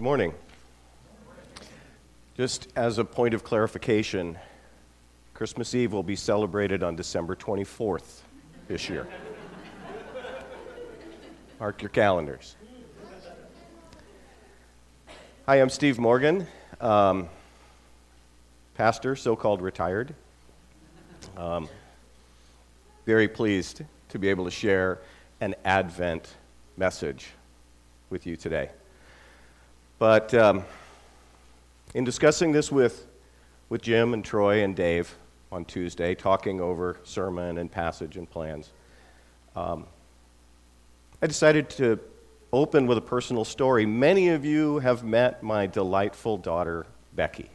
Good morning. Just as a point of clarification, Christmas Eve will be celebrated on December 24th this year. Mark your calendars. Hi, I'm Steve Morgan, um, pastor, so called retired. Um, very pleased to be able to share an Advent message with you today. But um, in discussing this with, with Jim and Troy and Dave on Tuesday, talking over sermon and passage and plans, um, I decided to open with a personal story. Many of you have met my delightful daughter, Becky.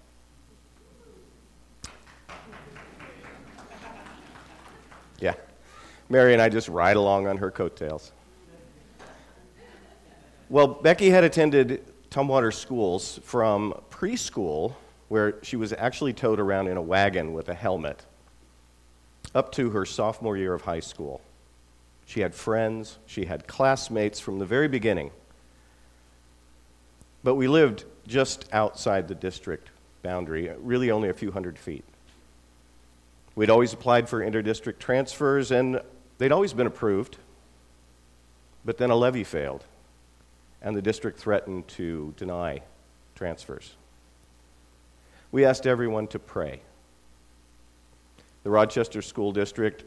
Yeah. Mary and I just ride along on her coattails. Well, Becky had attended Tumwater schools from preschool, where she was actually towed around in a wagon with a helmet, up to her sophomore year of high school. She had friends, she had classmates from the very beginning. But we lived just outside the district boundary, really only a few hundred feet. We'd always applied for interdistrict transfers, and they'd always been approved. But then a levy failed and the district threatened to deny transfers. We asked everyone to pray. The Rochester School District,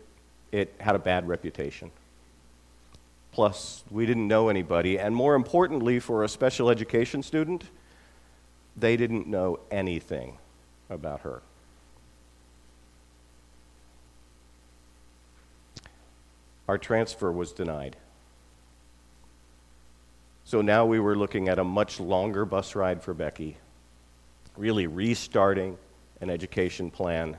it had a bad reputation. Plus, we didn't know anybody, and more importantly, for a special education student, they didn't know anything about her. Our transfer was denied. So now we were looking at a much longer bus ride for Becky, really restarting an education plan.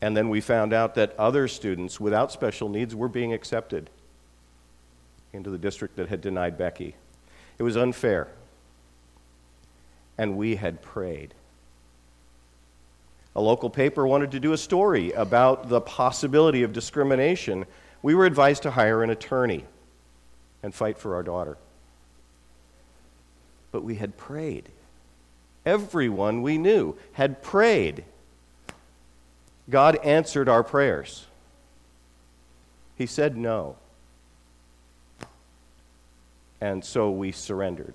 And then we found out that other students without special needs were being accepted into the district that had denied Becky. It was unfair. And we had prayed. A local paper wanted to do a story about the possibility of discrimination. We were advised to hire an attorney and fight for our daughter. But we had prayed. Everyone we knew had prayed. God answered our prayers. He said no. And so we surrendered.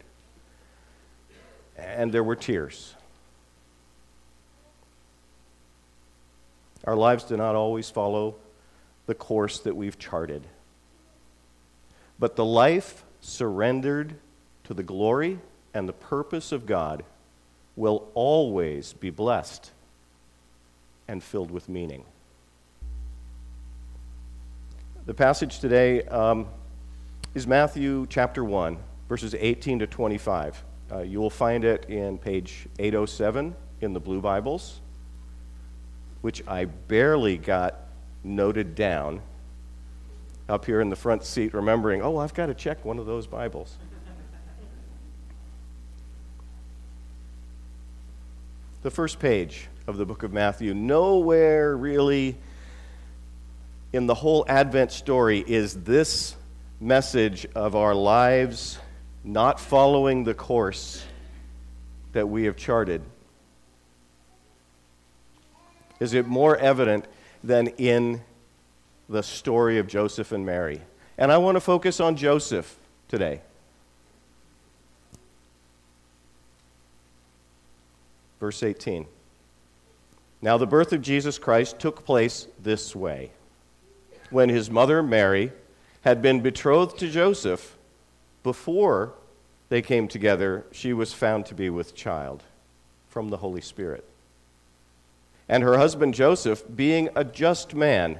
And there were tears. Our lives do not always follow the course that we've charted. But the life surrendered to the glory and the purpose of God will always be blessed and filled with meaning. The passage today um, is Matthew chapter 1, verses 18 to 25. Uh, you will find it in page 807 in the Blue Bibles, which I barely got noted down up here in the front seat, remembering, oh, I've got to check one of those Bibles. the first page of the book of Matthew, nowhere really in the whole Advent story is this message of our lives not following the course that we have charted. Is it more evident than in the story of Joseph and Mary. And I want to focus on Joseph today. Verse 18. Now, the birth of Jesus Christ took place this way. When his mother, Mary, had been betrothed to Joseph, before they came together, she was found to be with child from the Holy Spirit. And her husband Joseph, being a just man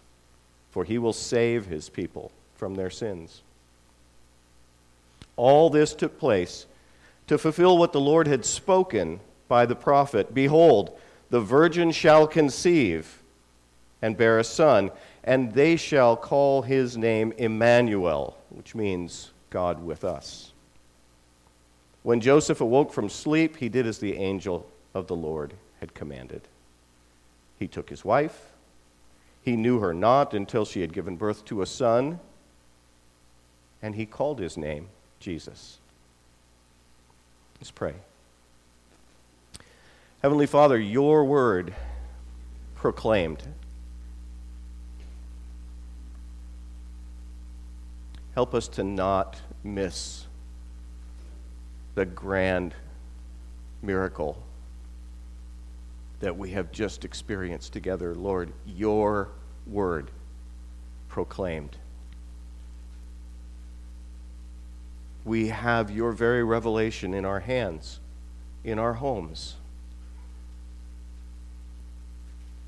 for he will save his people from their sins. All this took place to fulfill what the Lord had spoken by the prophet Behold, the virgin shall conceive and bear a son, and they shall call his name Emmanuel, which means God with us. When Joseph awoke from sleep, he did as the angel of the Lord had commanded. He took his wife. He knew her not until she had given birth to a son, and he called his name Jesus. Let's pray. Heavenly Father, your word proclaimed. Help us to not miss the grand miracle that we have just experienced together. Lord, your word proclaimed. We have your very revelation in our hands, in our homes,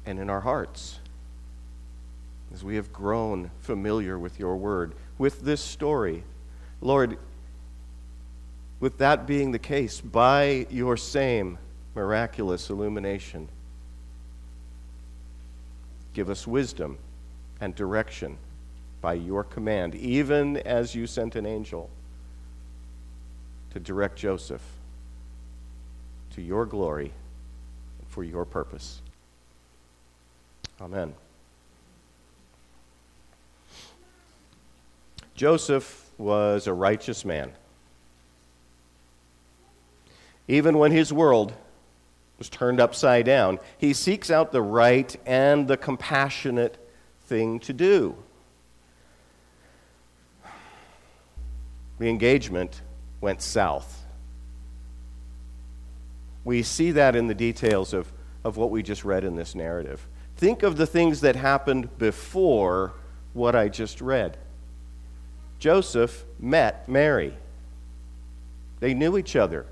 and in our hearts as we have grown familiar with your word, with this story. Lord, with that being the case, by your same miraculous illumination, give us wisdom and direction by your command, even as you sent an angel to direct Joseph to your glory and for your purpose. Amen. Joseph was a righteous man. Even when his world was turned upside down, he seeks out the right and the compassionate thing to do. The engagement went south. We see that in the details of, of what we just read in this narrative. Think of the things that happened before what I just read. Joseph met Mary, they knew each other.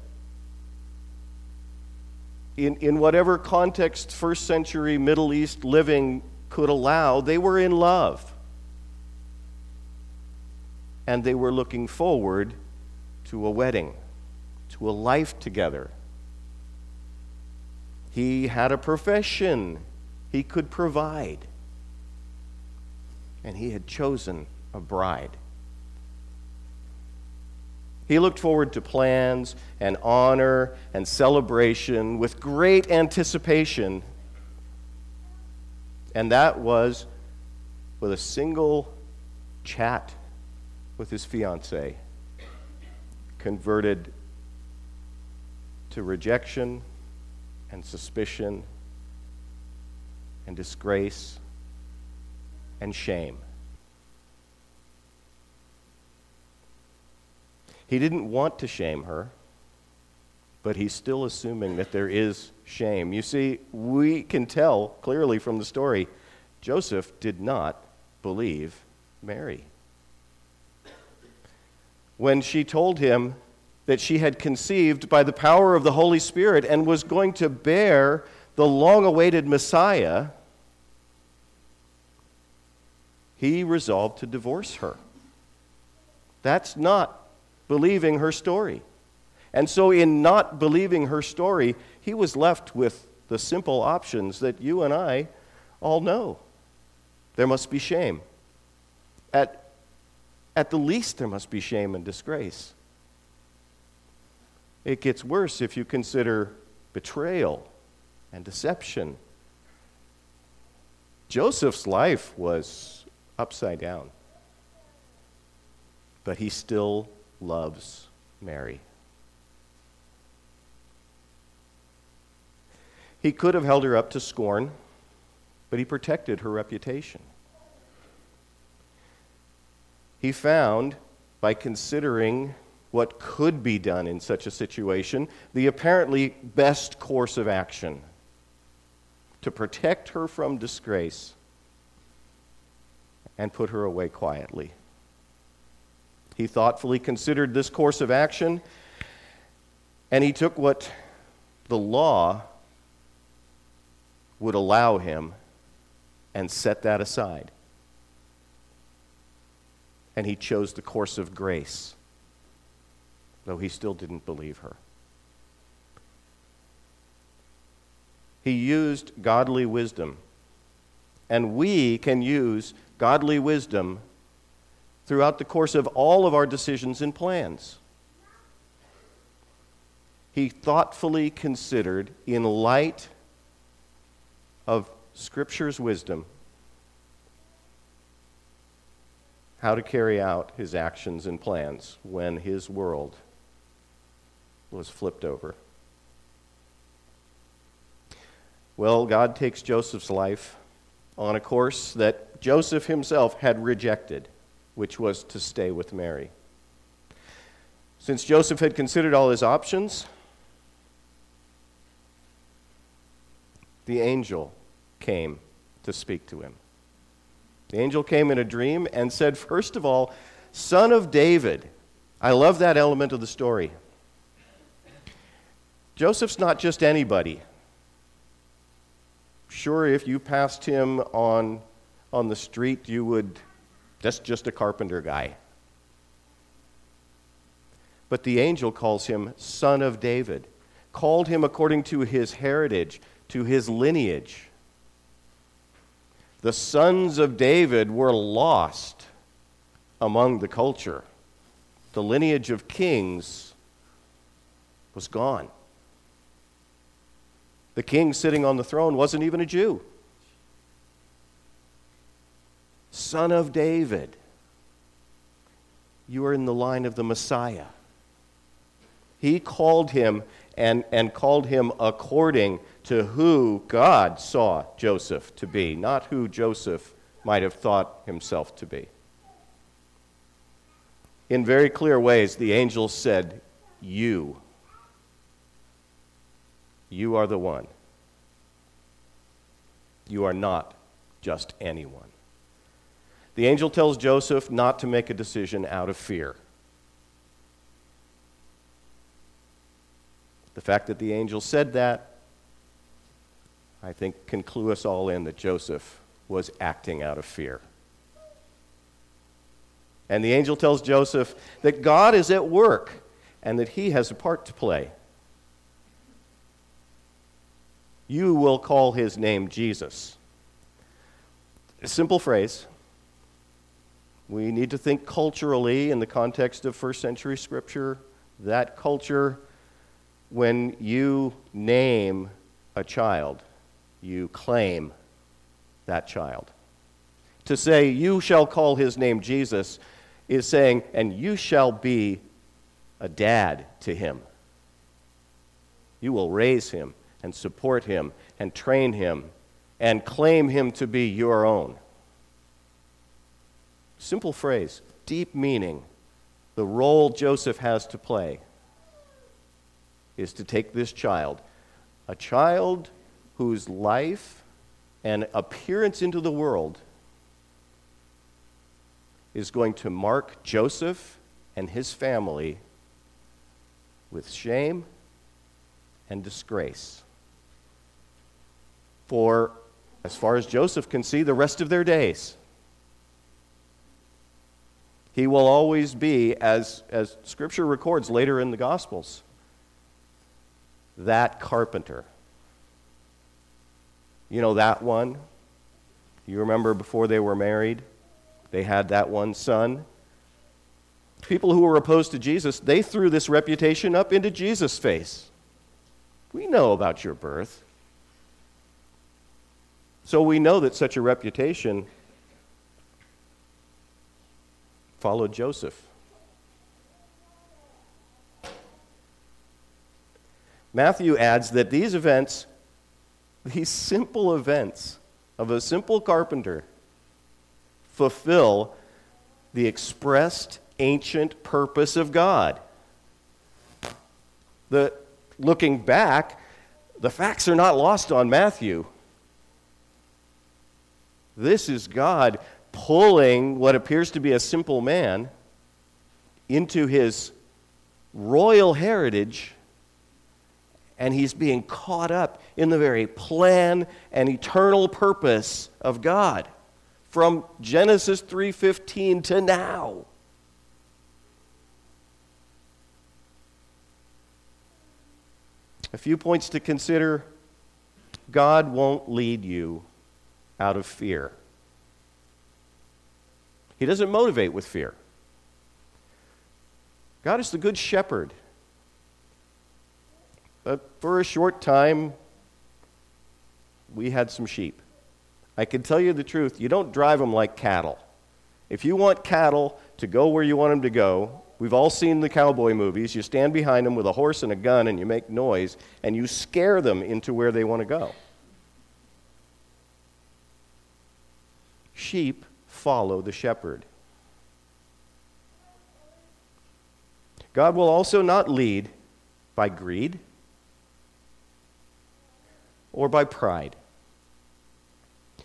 In, in whatever context first century Middle East living could allow, they were in love. And they were looking forward to a wedding, to a life together. He had a profession he could provide. And he had chosen a bride. He looked forward to plans and honor and celebration with great anticipation. And that was with a single chat with his fiancee, converted to rejection and suspicion and disgrace and shame. He didn't want to shame her, but he's still assuming that there is shame. You see, we can tell clearly from the story Joseph did not believe Mary. When she told him that she had conceived by the power of the Holy Spirit and was going to bear the long awaited Messiah, he resolved to divorce her. That's not believing her story. And so, in not believing her story, he was left with the simple options that you and I all know. There must be shame. At, at the least, there must be shame and disgrace. It gets worse if you consider betrayal and deception. Joseph's life was upside down, but he still loves Mary. He could have held her up to scorn, but he protected her reputation. He found, by considering what could be done in such a situation, the apparently best course of action to protect her from disgrace and put her away quietly. He thoughtfully considered this course of action, and he took what the law would allow him and set that aside. And he chose the course of grace. though he still didn't believe her. He used godly wisdom, and we can use godly wisdom throughout the course of all of our decisions and plans. He thoughtfully considered, in light of Scripture's wisdom, how to carry out his actions and plans when his world was flipped over. Well, God takes Joseph's life on a course that Joseph himself had rejected, which was to stay with Mary. Since Joseph had considered all his options, the angel came to speak to him. The angel came in a dream and said, First of all, son of David. I love that element of the story. Joseph's not just anybody. Sure, if you passed him on, on the street, you would, that's just a carpenter guy. But the angel calls him son of David, called him according to his heritage, to his lineage the sons of David were lost among the culture. The lineage of kings was gone. The king sitting on the throne wasn't even a Jew. Son of David, you are in the line of the Messiah. He called him and, and called him according to who God saw Joseph to be, not who Joseph might have thought himself to be. In very clear ways, the angel said, You. You are the one. You are not just anyone. The angel tells Joseph not to make a decision out of fear. The fact that the angel said that I think, can clue us all in that Joseph was acting out of fear. And the angel tells Joseph that God is at work and that he has a part to play. You will call his name Jesus. A simple phrase. We need to think culturally in the context of first century scripture. That culture, when you name a child, you claim that child. To say, You shall call his name Jesus, is saying, And you shall be a dad to him. You will raise him and support him and train him and claim him to be your own. Simple phrase, deep meaning. The role Joseph has to play is to take this child, a child whose life and appearance into the world is going to mark Joseph and his family with shame and disgrace. For, as far as Joseph can see, the rest of their days. He will always be, as, as Scripture records later in the Gospels, that carpenter you know that one? You remember before they were married? They had that one son. People who were opposed to Jesus, they threw this reputation up into Jesus' face. We know about your birth. So we know that such a reputation followed Joseph. Matthew adds that these events these simple events of a simple carpenter fulfill the expressed ancient purpose of God. The, looking back, the facts are not lost on Matthew. This is God pulling what appears to be a simple man into his royal heritage and he's being caught up in the very plan and eternal purpose of God from Genesis 3:15 to now. A few points to consider God won't lead you out of fear. He doesn't motivate with fear. God is the good shepherd. But for a short time, we had some sheep. I can tell you the truth, you don't drive them like cattle. If you want cattle to go where you want them to go, we've all seen the cowboy movies. You stand behind them with a horse and a gun and you make noise and you scare them into where they want to go. Sheep follow the shepherd. God will also not lead by greed or by pride.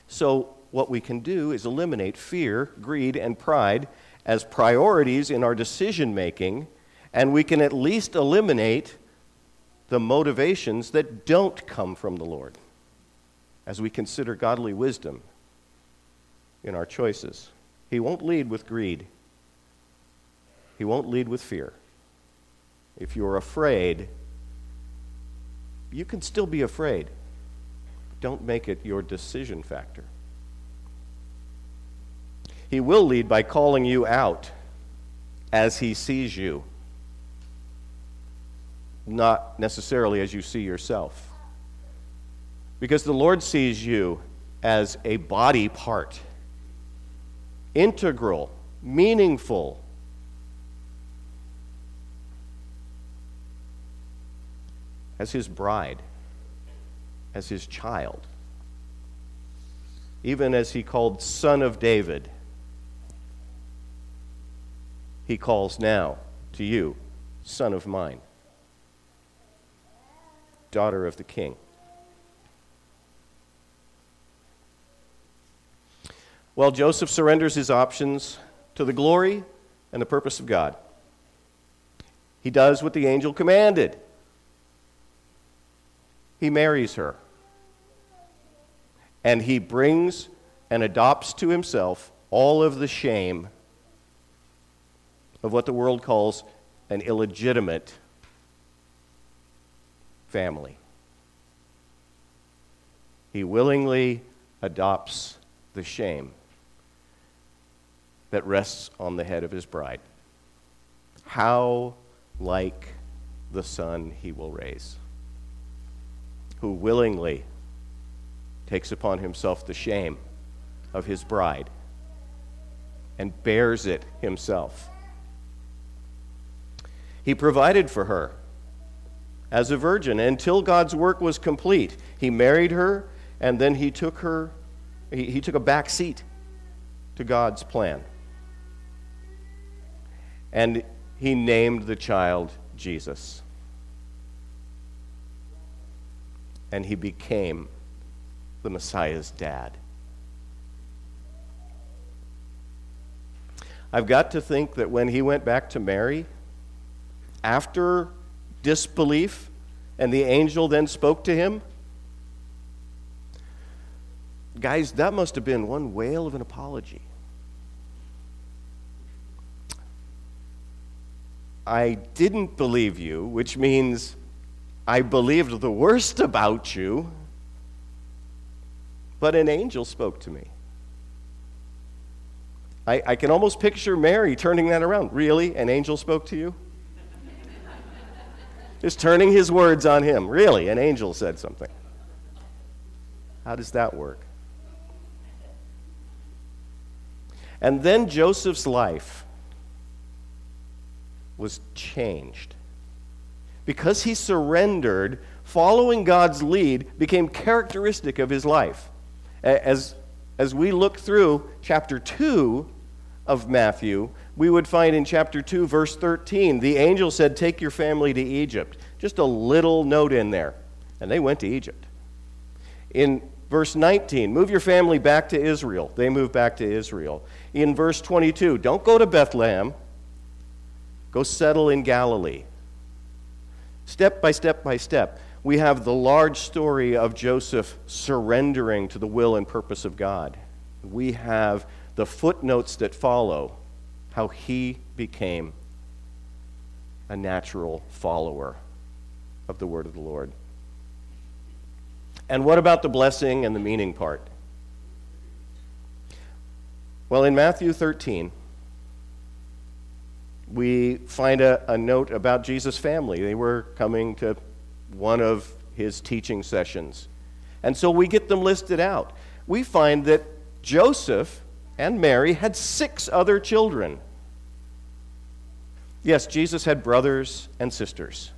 So, what we can do is eliminate fear, greed, and pride as priorities in our decision making, and we can at least eliminate the motivations that don't come from the Lord as we consider godly wisdom in our choices. He won't lead with greed, He won't lead with fear. If you're afraid, you can still be afraid. Don't make it your decision factor. He will lead by calling you out as he sees you, not necessarily as you see yourself. Because the Lord sees you as a body part, integral, meaningful. As his bride, as his child, even as he called Son of David he calls now to you, son of mine, daughter of the king. Well, Joseph surrenders his options to the glory and the purpose of God. He does what the angel commanded. He marries her. And he brings and adopts to himself all of the shame of what the world calls an illegitimate family. He willingly adopts the shame that rests on the head of his bride. How like the son he will raise, who willingly takes upon himself the shame of his bride and bears it himself. He provided for her as a virgin until God's work was complete. He married her, and then he took her, he, he took a back seat to God's plan. And he named the child Jesus. And he became the Messiah's dad. I've got to think that when he went back to Mary, after disbelief, and the angel then spoke to him? Guys, that must have been one whale of an apology. I didn't believe you, which means I believed the worst about you, but an angel spoke to me. I, I can almost picture Mary turning that around. Really? An angel spoke to you? Just turning his words on him. Really, an angel said something. How does that work? And then Joseph's life was changed. Because he surrendered, following God's lead became characteristic of his life. As, as we look through chapter 2 of Matthew, we would find in chapter 2, verse 13, the angel said, Take your family to Egypt. Just a little note in there. And they went to Egypt. In verse 19, move your family back to Israel. They moved back to Israel. In verse 22, don't go to Bethlehem, go settle in Galilee. Step by step by step, we have the large story of Joseph surrendering to the will and purpose of God. We have the footnotes that follow how he became a natural follower of the word of the Lord. And what about the blessing and the meaning part? Well, in Matthew 13, we find a, a note about Jesus' family. They were coming to one of his teaching sessions. And so we get them listed out. We find that Joseph and Mary had six other children. Yes, Jesus had brothers and sisters.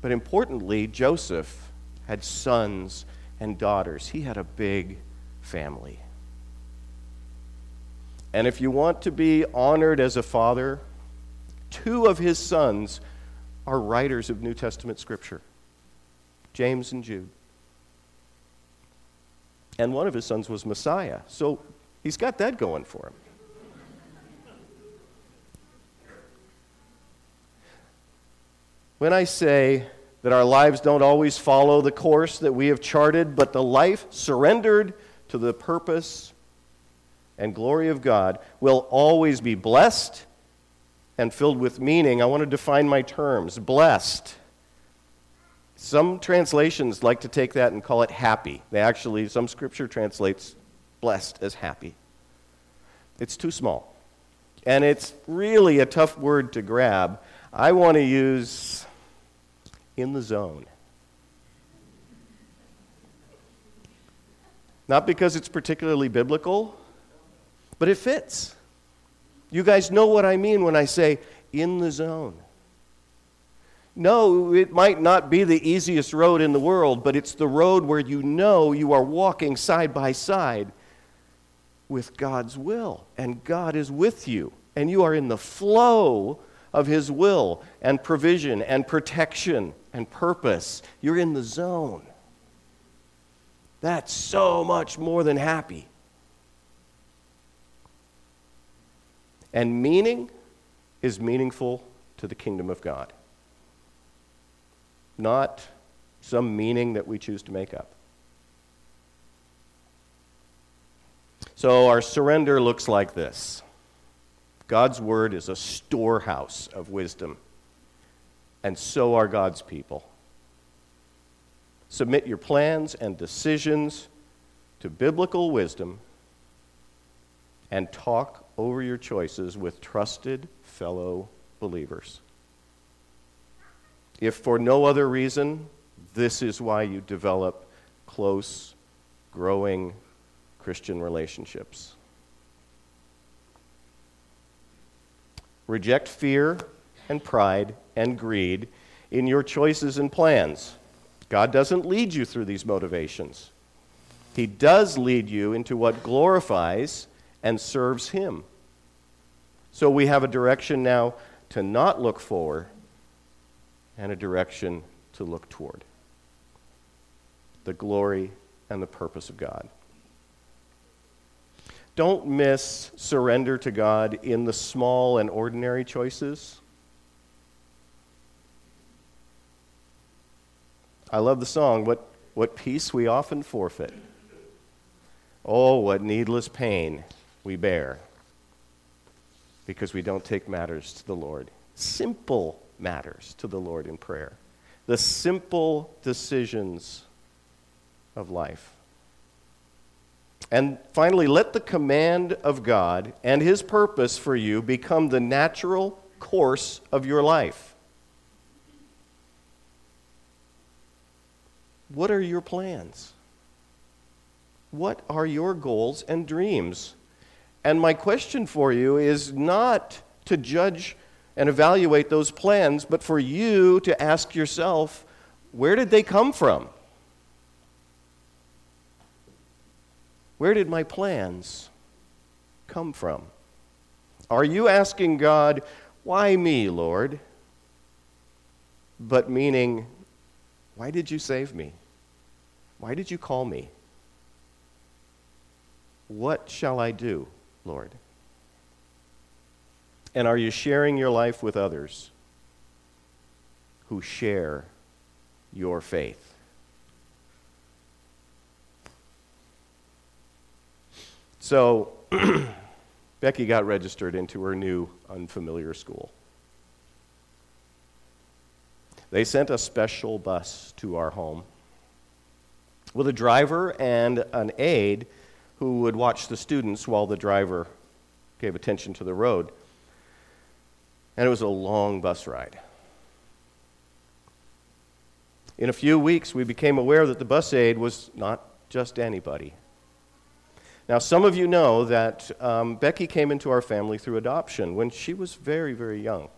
But importantly, Joseph had sons and daughters. He had a big family. And if you want to be honored as a father, two of his sons are writers of New Testament scripture James and Jude. And one of his sons was Messiah. So he's got that going for him. When I say that our lives don't always follow the course that we have charted, but the life surrendered to the purpose and glory of God will always be blessed and filled with meaning. I want to define my terms. Blessed. Some translations like to take that and call it happy. They actually, some scripture translates blessed as happy. It's too small. And it's really a tough word to grab. I want to use in the zone. Not because it's particularly biblical, but it fits. You guys know what I mean when I say in the zone. No, it might not be the easiest road in the world, but it's the road where you know you are walking side by side with God's will, and God is with you, and you are in the flow of His will and provision and protection and purpose. You're in the zone. That's so much more than happy. And meaning is meaningful to the kingdom of God, not some meaning that we choose to make up. So our surrender looks like this God's word is a storehouse of wisdom, and so are God's people. Submit your plans and decisions to biblical wisdom and talk over your choices with trusted fellow believers. If for no other reason, this is why you develop close, growing Christian relationships. Reject fear and pride and greed in your choices and plans. God doesn't lead you through these motivations. He does lead you into what glorifies and serves Him. So we have a direction now to not look forward and a direction to look toward the glory and the purpose of God. Don't miss surrender to God in the small and ordinary choices. I love the song, What, what Peace We Often Forfeit. Oh, what needless pain we bear because we don't take matters to the Lord. Simple matters to the Lord in prayer. The simple decisions of life. And finally, let the command of God and His purpose for you become the natural course of your life. What are your plans? What are your goals and dreams? And my question for you is not to judge and evaluate those plans, but for you to ask yourself, where did they come from? Where did my plans come from? Are you asking God, why me, Lord? But meaning, why did you save me? Why did you call me? What shall I do, Lord? And are you sharing your life with others who share your faith? So, Becky got registered into her new unfamiliar school. They sent a special bus to our home with a driver and an aide who would watch the students while the driver gave attention to the road. And it was a long bus ride. In a few weeks, we became aware that the bus aide was not just anybody. Now, some of you know that um, Becky came into our family through adoption when she was very, very young.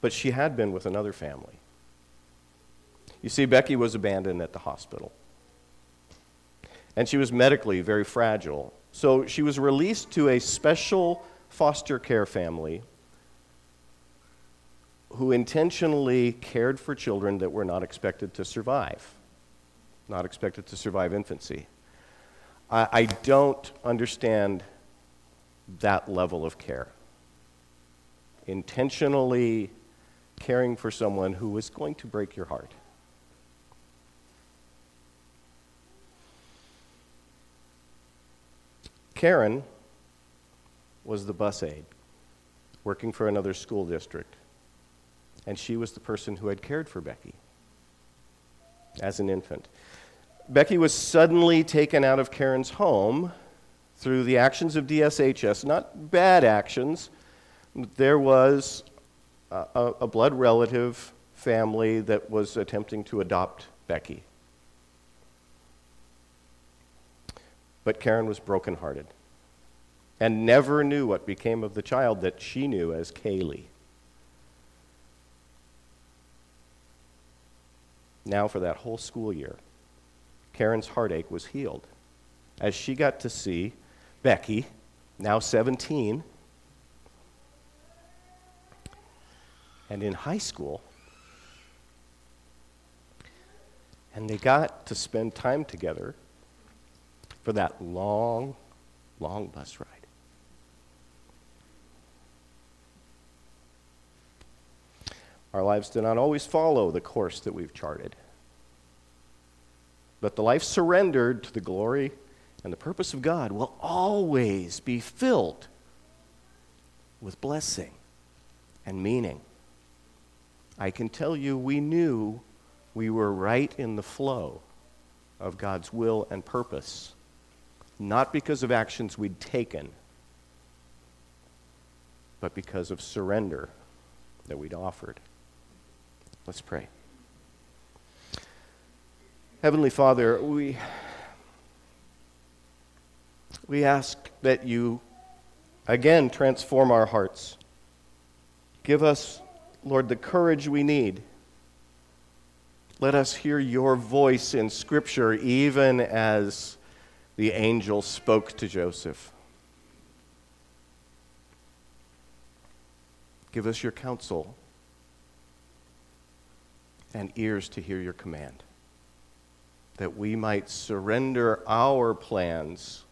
But she had been with another family. You see, Becky was abandoned at the hospital. And she was medically very fragile. So she was released to a special foster care family who intentionally cared for children that were not expected to survive, not expected to survive infancy. I, I don't understand that level of care. Intentionally caring for someone who is going to break your heart. Karen was the bus aide working for another school district and she was the person who had cared for Becky as an infant. Becky was suddenly taken out of Karen's home through the actions of DSHS, not bad actions. There was a, a blood relative family that was attempting to adopt Becky. But Karen was brokenhearted and never knew what became of the child that she knew as Kaylee. now for that whole school year, Karen's heartache was healed as she got to see Becky, now 17, and in high school. And they got to spend time together for that long, long bus ride. Our lives do not always follow the course that we've charted. But the life surrendered to the glory and the purpose of God will always be filled with blessing and meaning. I can tell you, we knew we were right in the flow of God's will and purpose, not because of actions we'd taken, but because of surrender that we'd offered. Let's pray. Heavenly Father, we, we ask that you again transform our hearts. Give us, Lord, the courage we need. Let us hear your voice in Scripture, even as the angel spoke to Joseph. Give us your counsel and ears to hear your command, that we might surrender our plans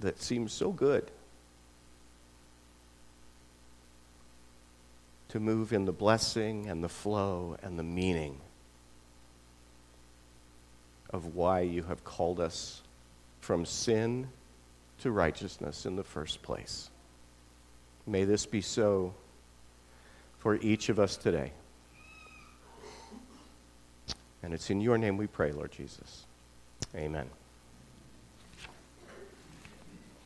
that seem so good to move in the blessing and the flow and the meaning of why you have called us from sin to righteousness in the first place. May this be so for each of us today. And it's in your name we pray, Lord Jesus. Amen.